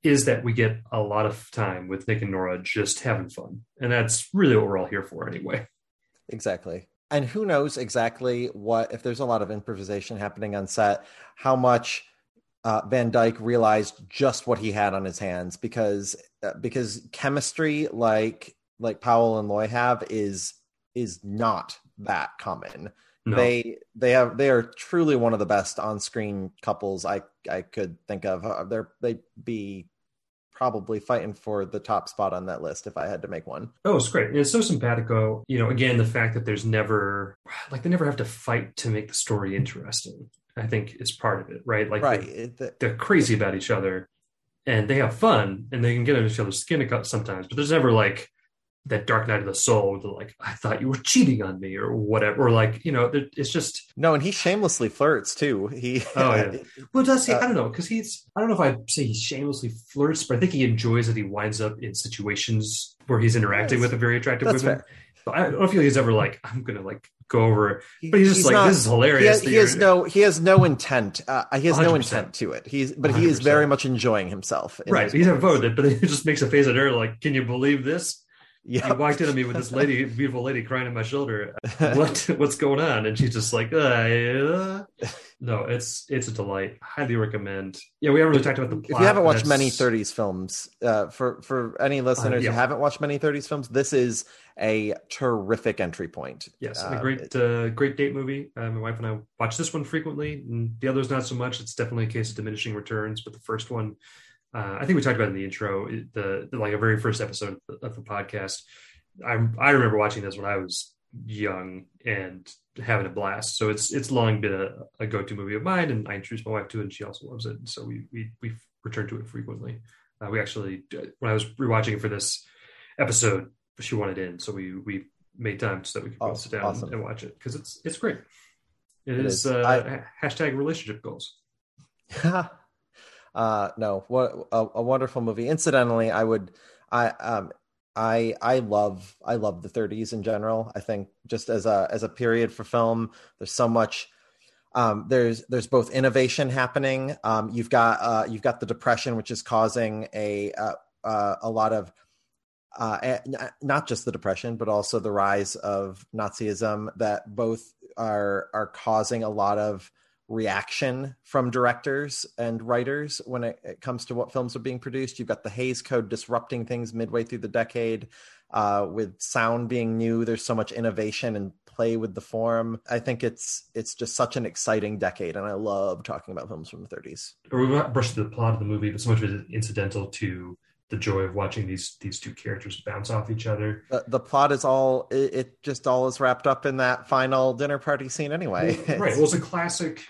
S1: is that we get a lot of time with Nick and Nora just having fun. And that's really what we're all here for anyway.
S8: Exactly. And who knows exactly what, if there's a lot of improvisation happening on set, how much uh, Van Dyke realized just what he had on his hands because uh, because chemistry like like Powell and Loy have is is not that common.
S1: No.
S8: They they have they are truly one of the best on screen couples I I could think of. Uh, They're they'd be probably fighting for the top spot on that list if I had to make one.
S1: Oh, it's great. And it's so simpatico. You know, again, the fact that there's never like they never have to fight to make the story interesting. I think is part of it, right? Like
S8: Right.
S1: they're,
S8: the-
S1: they're crazy about each other and they have fun and they can get under each other's skin sometimes, but there's never like that dark night of the soul like, I thought you were cheating on me or whatever. Or like, you know, it's just
S8: No, and he shamelessly flirts too. He
S1: Oh yeah. Well, does he?
S8: Uh,
S1: I don't know because he's. I don't know if I'd say he shamelessly flirts, but I think he enjoys that he winds up in situations where he's interacting with a very attractive woman.
S8: fair.
S1: I don't feel he's ever like, I'm gonna like go over. it. But he's just
S8: He's
S1: like,
S8: not-
S1: this is hilarious.
S8: He has, he has no he has no intent. Uh, he has no
S1: 100%.
S8: intent to it. He's but he is
S1: 100%.
S8: very much enjoying himself.
S1: right. He's
S8: moments.
S1: having fun with it, but he just makes a face at her like, can you believe this?
S8: Yeah.
S1: He walked in on me with this lady, beautiful lady, crying on my shoulder. What what's going on? And she's just like, uh, no, it's it's a delight. Highly recommend. Yeah, we haven't really talked about the
S8: If you haven't watched many 30s films, uh, for for any listeners
S1: yeah.
S8: who haven't watched many 30s films, this is a terrific entry point.
S1: Yes, a great, uh, great date movie. Uh, my wife and I watch this one frequently, and the others not so much. It's definitely a case of diminishing returns. But the first one, uh, I think we talked about in the intro, the, the like a very first episode of the, of the podcast. I I remember watching this when I was young and having a blast. So it's it's long been a, a go to movie of mine, and I introduced my wife to it, and she also loves it. So we we we return to it frequently. Uh, we actually when I was rewatching it for this episode, she wanted in, so we we made time so that we could both sit down
S8: awesome.
S1: and watch it because it's it's great.
S8: It
S1: is,
S8: is.
S1: uh,
S8: I-
S1: hashtag relationship goals.
S8: uh no what a, a wonderful movie. Incidentally i would i um i i love i love the 30s in general. I think just as a as a period for film there's so much um there's there's both innovation happening. Um you've got uh you've got the depression which is causing a uh, uh a lot of uh, eh, not just the depression, but also the rise of Nazism that both are are causing a lot of reaction from directors and writers when it, it comes to what films are being produced. You've got the Hays Code disrupting things midway through the decade, uh, with sound being new. There's so much innovation and play with the form. I think it's it's just such an exciting decade, and I love talking about films from the 30s.
S1: Or we won't brush the plot of the movie, but so much of it is incidental to the joy of watching these these two characters bounce off each other.
S8: The, the plot is all it, it just all is wrapped up in that final dinner party scene anyway.
S1: right. Well, it's a classic.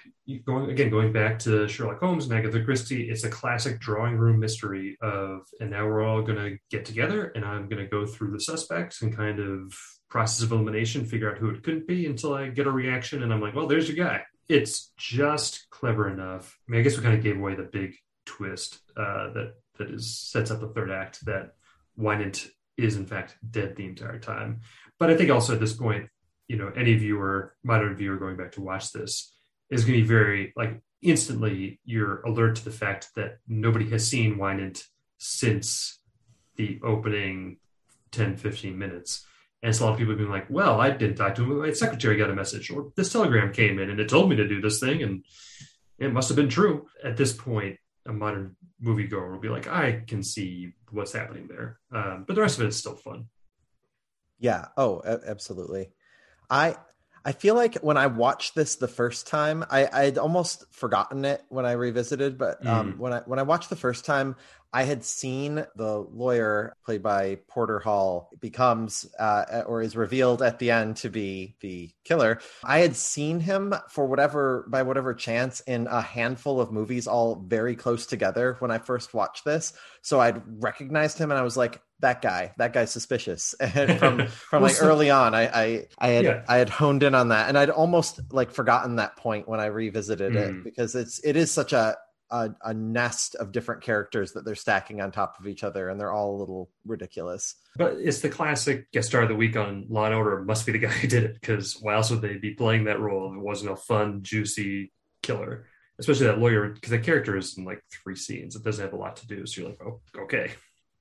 S1: Going again, going back to Sherlock Holmes and Agatha Christie, it's a classic drawing room mystery of, and now we're all going to get together, and I'm going to go through the suspects and kind of process of elimination, figure out who it couldn't be until I get a reaction, and I'm like, well, there's your guy. it's just clever enough. I mean, I guess we kind of gave away the big twist uh, that that is sets up the third act that Wynant is in fact dead the entire time. But I think also at this point, you know, any viewer, modern viewer going back to watch this is going to be very like instantly you're alert to the fact that nobody has seen Wynant since the opening 10, 15 minutes. And so a lot of people have been like, well, I didn't talk to him. My secretary got a message, or this telegram came in and it told me to do this thing, and it must have been true. At this point, a modern moviegoer will be like, I can see what's happening there. Um, but the rest of it is still fun.
S8: Yeah. Oh, absolutely. I I feel like when I watched this the first time, I I'd almost forgotten it when I revisited, but um, mm. when I when I watched the first time, I had seen the lawyer played by Porter Hall becomes uh, or is revealed at the end to be the killer. I had seen him for whatever by whatever chance in a handful of movies, all very close together when I first watched this. So I'd recognized him, and I was like, "That guy, that guy's suspicious." And from from like early on, I I, I had yeah. I had honed in on that, and I'd almost like forgotten that point when I revisited mm. it because it's it is such a a, a, nest of different characters that they're stacking on top of each other, and they're all a little ridiculous.
S1: But it's the classic guest star of the week on Law and Order. Must be the guy who did it because why else would they be playing that role if it wasn't a fun, juicy killer? Especially that lawyer, because the character is in like three scenes. It doesn't have a lot to do, so you're like, oh, okay.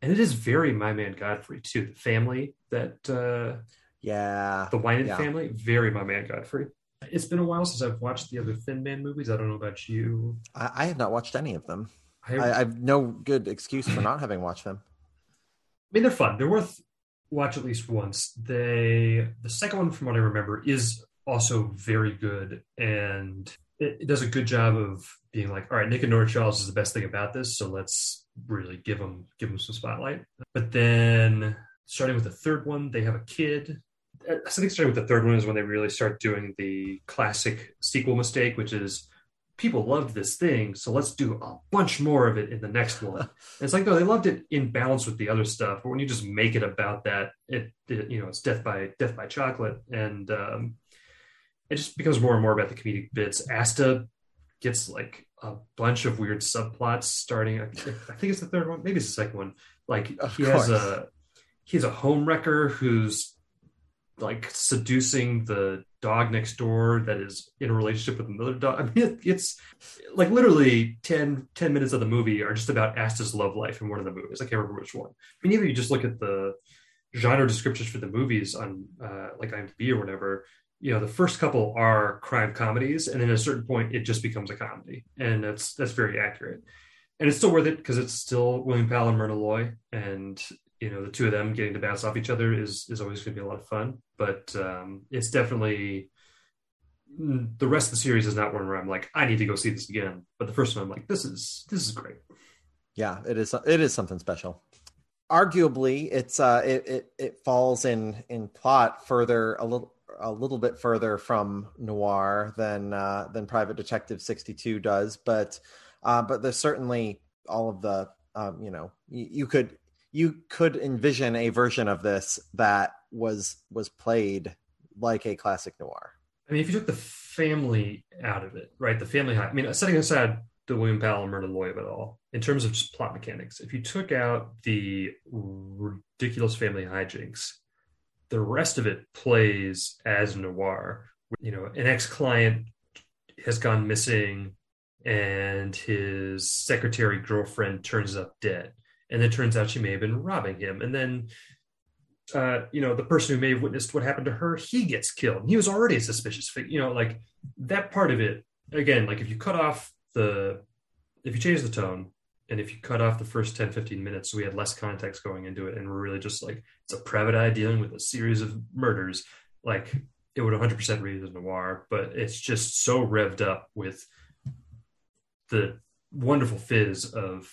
S1: And it is very My Man Godfrey too. The family that, uh
S8: yeah,
S1: the Wynant
S8: yeah.
S1: family, very My Man Godfrey. It's been a while since I've watched the other Thin Man movies. I don't know about you.
S8: I, I have not watched any of them. I have, I, I have no good excuse for not having watched them.
S1: I mean, they're fun. They're worth watch at least once. They the second one, from what I remember, is also very good, and it, it does a good job of being like, all right, Nick and Nora Charles is the best thing about this, so let's really give them give them some spotlight. But then starting with the third one, they have a kid I think starting with the third one is when they really start doing the classic sequel mistake, which is people loved this thing, so let's do a bunch more of it in the next one. it's like no, they loved it in balance with the other stuff, but when you just make it about that, it, it you know it's death by death by chocolate, and um, it just becomes more and more about the comedic bits. Asta gets like a bunch of weird subplots starting. I think it's the third one, maybe it's the second one. Like of he course. has a he has a home wrecker who's like seducing the dog next door that is in a relationship with another dog. I mean, it, it's like literally 10, 10 minutes of the movie are just about Asta's love life in one of the movies. I can't remember which one. I mean, either you just look at the genre descriptions for the movies on uh, like IMDb or whatever. You know, the first couple are crime comedies, and then at a certain point, it just becomes a comedy, and that's that's very accurate. And it's still worth it because it's still William Powell and Myrna Loy, and you know the two of them getting to bounce off each other is is always going to be a lot of fun. But um it's definitely the rest of the series is not one where i'm like i need to go see this again. But the first one i'm like this is this is great.
S8: Yeah it is it is something special. Arguably it's uh it it, it falls in in plot further a little a little bit further from noir than uh than private detective 62 does but uh but there's certainly all of the um you know you, you could you could envision a version of this that was was played like a classic noir.
S1: I mean, if you took the family out of it, right? The family. I mean, setting aside the William Powell and Myrna Loy of it all, in terms of just plot mechanics, if you took out the ridiculous family hijinks, the rest of it plays as noir. You know, an ex-client has gone missing, and his secretary girlfriend turns up dead. And it turns out she may have been robbing him. And then uh, you know the person who may have witnessed what happened to her he gets killed. He was already a suspicious figure you know like that part of it again like if you cut off the if you change the tone and if you cut off the first 10 15 minutes we had less context going into it and we're really just like it's a private eye dealing with a series of murders like it would 100% read as noir but it's just so revved up with the wonderful fizz of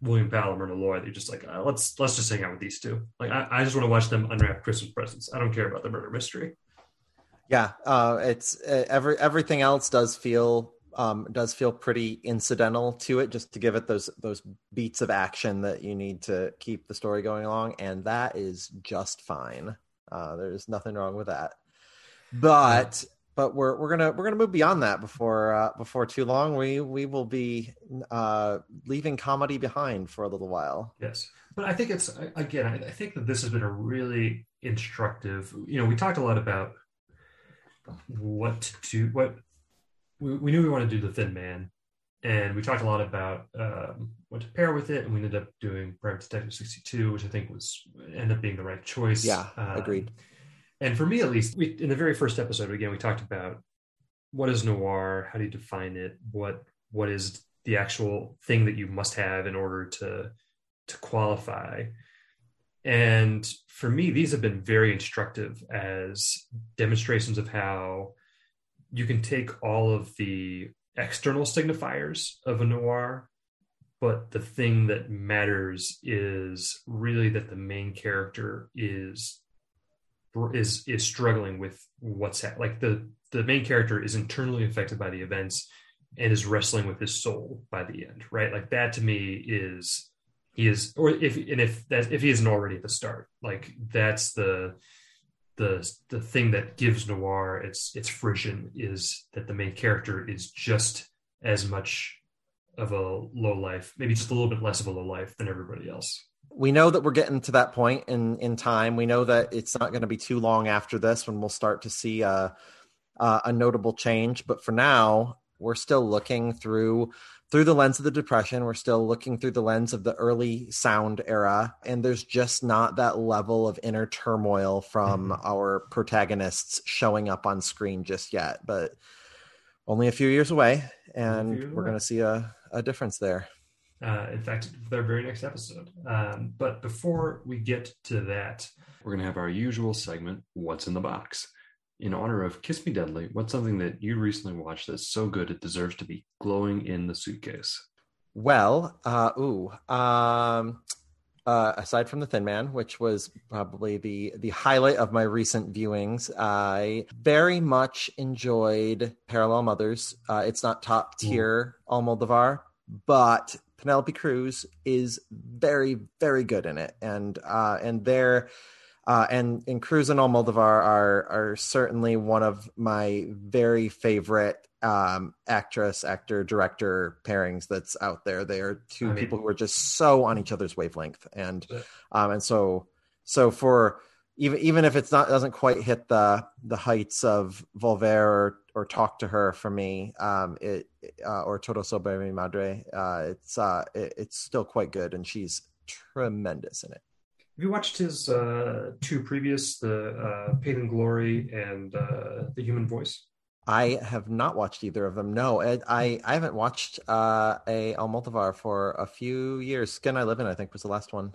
S1: William Powell and Loy that you're just like, uh, let's let's just hang out with these two. Like I, I just want to watch them unwrap Christmas presents. I don't care about the murder mystery.
S8: Yeah, uh, it's uh, every everything else does feel um, does feel pretty incidental to it, just to give it those those beats of action that you need to keep the story going along, and that is just fine. Uh, there's nothing wrong with that. But but we're we're gonna we're gonna move beyond that before uh, before too long. We we will be uh, leaving comedy behind for a little while.
S1: Yes, but I think it's again. I think that this has been a really instructive. You know, we talked a lot about what to what we, we knew we wanted to do the Thin Man, and we talked a lot about um, what to pair with it, and we ended up doing Private Detective sixty two, which I think was ended up being the right choice.
S8: Yeah,
S1: Um,
S8: agreed.
S1: And for me, at least, we, in the very first episode, again, we talked about what is noir, how do you define it, what what is the actual thing that you must have in order to to qualify. And for me, these have been very instructive as demonstrations of how you can take all of the external signifiers of a noir, but the thing that matters is really that the main character is is is struggling with what's ha- like the the main character is internally affected by the events and is wrestling with his soul by the end right? Like that to me is he is or if and if that if he isn't already at the start like that's the the the thing that gives noir its its fruition is that the main character is just as much of a low life maybe just a little bit less of a low life than everybody else
S8: we know that we're getting to that point in in time. We know that it's not going to be too long after this when we'll start to see a a, a notable change. But for now, we're still looking through through the lens of the depression. We're still looking through the lens of the early sound era, and there's just not that level of inner turmoil from our protagonists showing up on screen just yet. But only a few years away, and
S1: years
S8: we're going to see a, a difference there.
S1: uh, in fact, for their very next episode. Um, but before we get to that, we're going to have our usual segment, What's in the Box? In honor of Kiss Me Deadly, what's something that you recently watched that's so good it deserves to be glowing in the suitcase?
S8: Well, uh, ooh, um, uh, aside from the Thin Man, which was probably the the highlight of my recent viewings, I very much enjoyed Parallel Mothers. Uh, it's not top tier Almodovar, but Penelope Cruz is very very good in it, and uh, and they're. Uh, and and Cruz and Almodovar are are certainly one of my very favorite um, actress, actor, director pairings that's out there. They are two
S1: I mean-
S8: people who are just so on each other's wavelength, and um, and so so for even even if it's not doesn't quite hit the the heights of Volver or, or Talk to Her for me, um, it uh, or Todo sobre mi madre, uh, it's uh, it, it's still quite good, and she's tremendous in it.
S1: Have you watched his uh, two previous, the uh, Pain and Glory and uh, The Human Voice?
S8: I have not watched either of them. No, I I, I haven't watched uh, a Almodovar for a few years. Skin I Live In, I think, was the last one.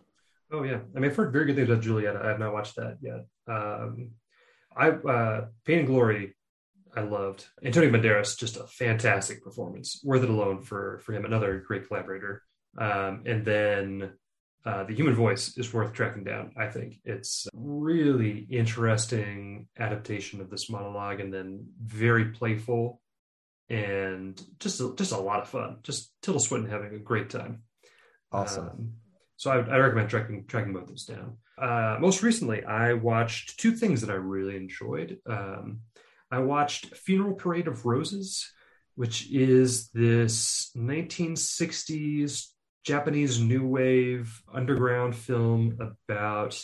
S1: Oh yeah, I mean, I've heard very good things about Juliet. I have not watched that yet. Um, I uh, Pain and Glory, I loved. Antonio Banderas, just a fantastic performance. Worth it alone for for him. Another great collaborator. Um, and then uh, the Human Voice is worth tracking down. I think it's a really interesting adaptation of this monologue, and then very playful and just a, just a lot of fun. Just Tilda Swinton having a great time.
S8: Awesome.
S1: Um, so I, I recommend tracking tracking both those down. Uh, most recently, I watched two things that I really enjoyed. Um, I watched Funeral Parade of Roses, which is this 1960s Japanese new wave underground film about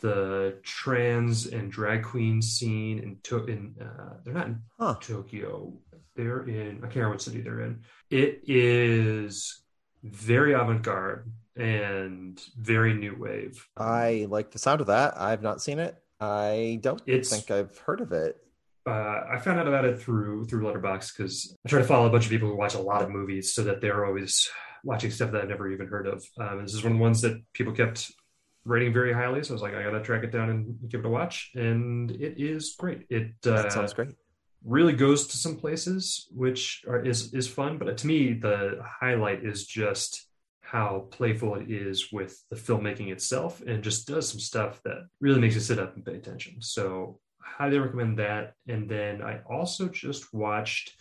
S1: the trans and drag queen scene in, to- in uh, they're not in Tokyo. They're in I can't remember what city they're in. It is very avant-garde and very new wave.
S8: I like the sound of that. I've not seen it. I don't
S1: It's-
S8: think I've heard of it.
S1: uh, I found out about it through through Letterboxd because I try to follow a bunch of people who watch a lot of movies, so that they're always watching stuff that I've never even heard of. Um, this is one of the ones that people kept rating very highly, so I was like, I gotta track it down and give it a watch, and it is great. It uh,
S8: sounds great.
S1: Really goes to some places, which are, is is fun, but to me, the highlight is just how playful it is with the filmmaking itself, and just does some stuff that really makes you sit up and pay attention. So highly recommend that. And then I also just watched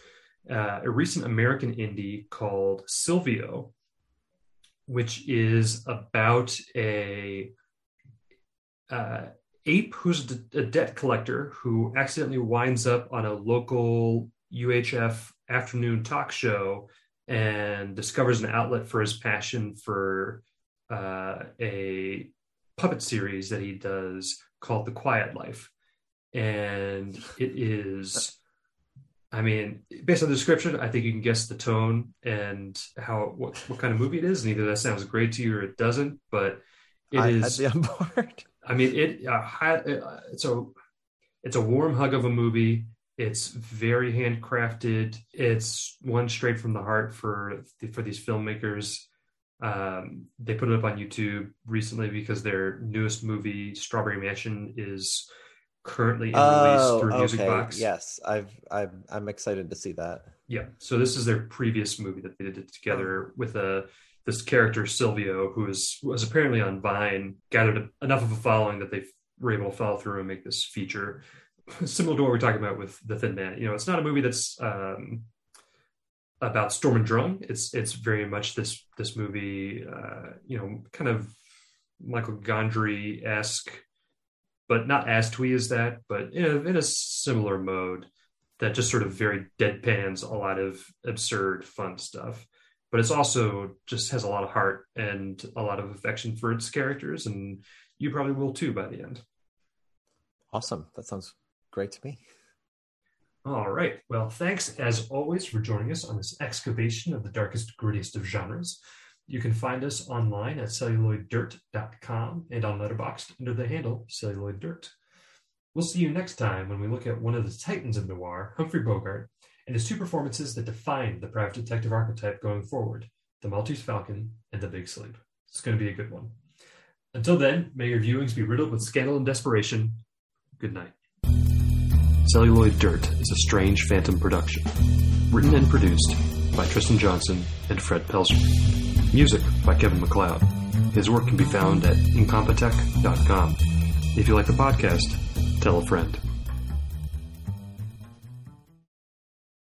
S1: uh, a recent American indie called Silvio, which is about a uh, Ape, who's a debt collector who accidentally winds up on a local UHF afternoon talk show and discovers an outlet for his passion for uh, a puppet series that he does called The Quiet Life. And it is, I mean, based on the description, I think you can guess the tone and how what, what kind of movie it is. And either that sounds great to you or it doesn't, but it
S8: I,
S1: is.
S8: Be on board.
S1: I mean, it uh, hi- uh, it's a it's a warm hug of a movie. It's very handcrafted. It's one straight from the heart for for these filmmakers. Um, they put it up on YouTube recently because their newest movie, Strawberry Mansion, is currently in release
S8: Oh,
S1: through Music. Box.
S8: Yes, I've, I've, I'm excited to see that.
S1: Yeah. So this is their previous movie that they did together with a this character Silvio, who is was apparently on Vine, gathered enough of a following that they were able to follow through and make this feature. Similar to what we're talking about with The Thin Man. You know, it's not a movie that's um, about Sturm und Drang. It's it's very much this this movie, uh, you know, kind of Michael Gondry esque, but not as twee as that, but in a, in a similar mode that just sort of very deadpans a lot of absurd fun stuff but it's also just has a lot of heart and a lot of affection for its characters and you probably will too by the end
S8: Awesome. That sounds great to me.
S1: all right well thanks as always for joining us on this excavation of the darkest grittiest of genres you can find us online at celluloiddirt.com and on letterboxd under the handle celluloid dirt we'll see you next time when we look at one of the titans of noir humphrey bogart and his two performances that define the private detective archetype going forward The Maltese Falcon and The Big Sleep. It's going to be a good one. Until then, may your viewings be riddled with scandal and desperation. Good night. Celluloid Dirt is a strange phantom production. Written and produced by Tristan Johnson and Fred Pelzer. Music by Kevin MacLeod. His work can be found at incompetech.com. If you like the podcast, tell a friend.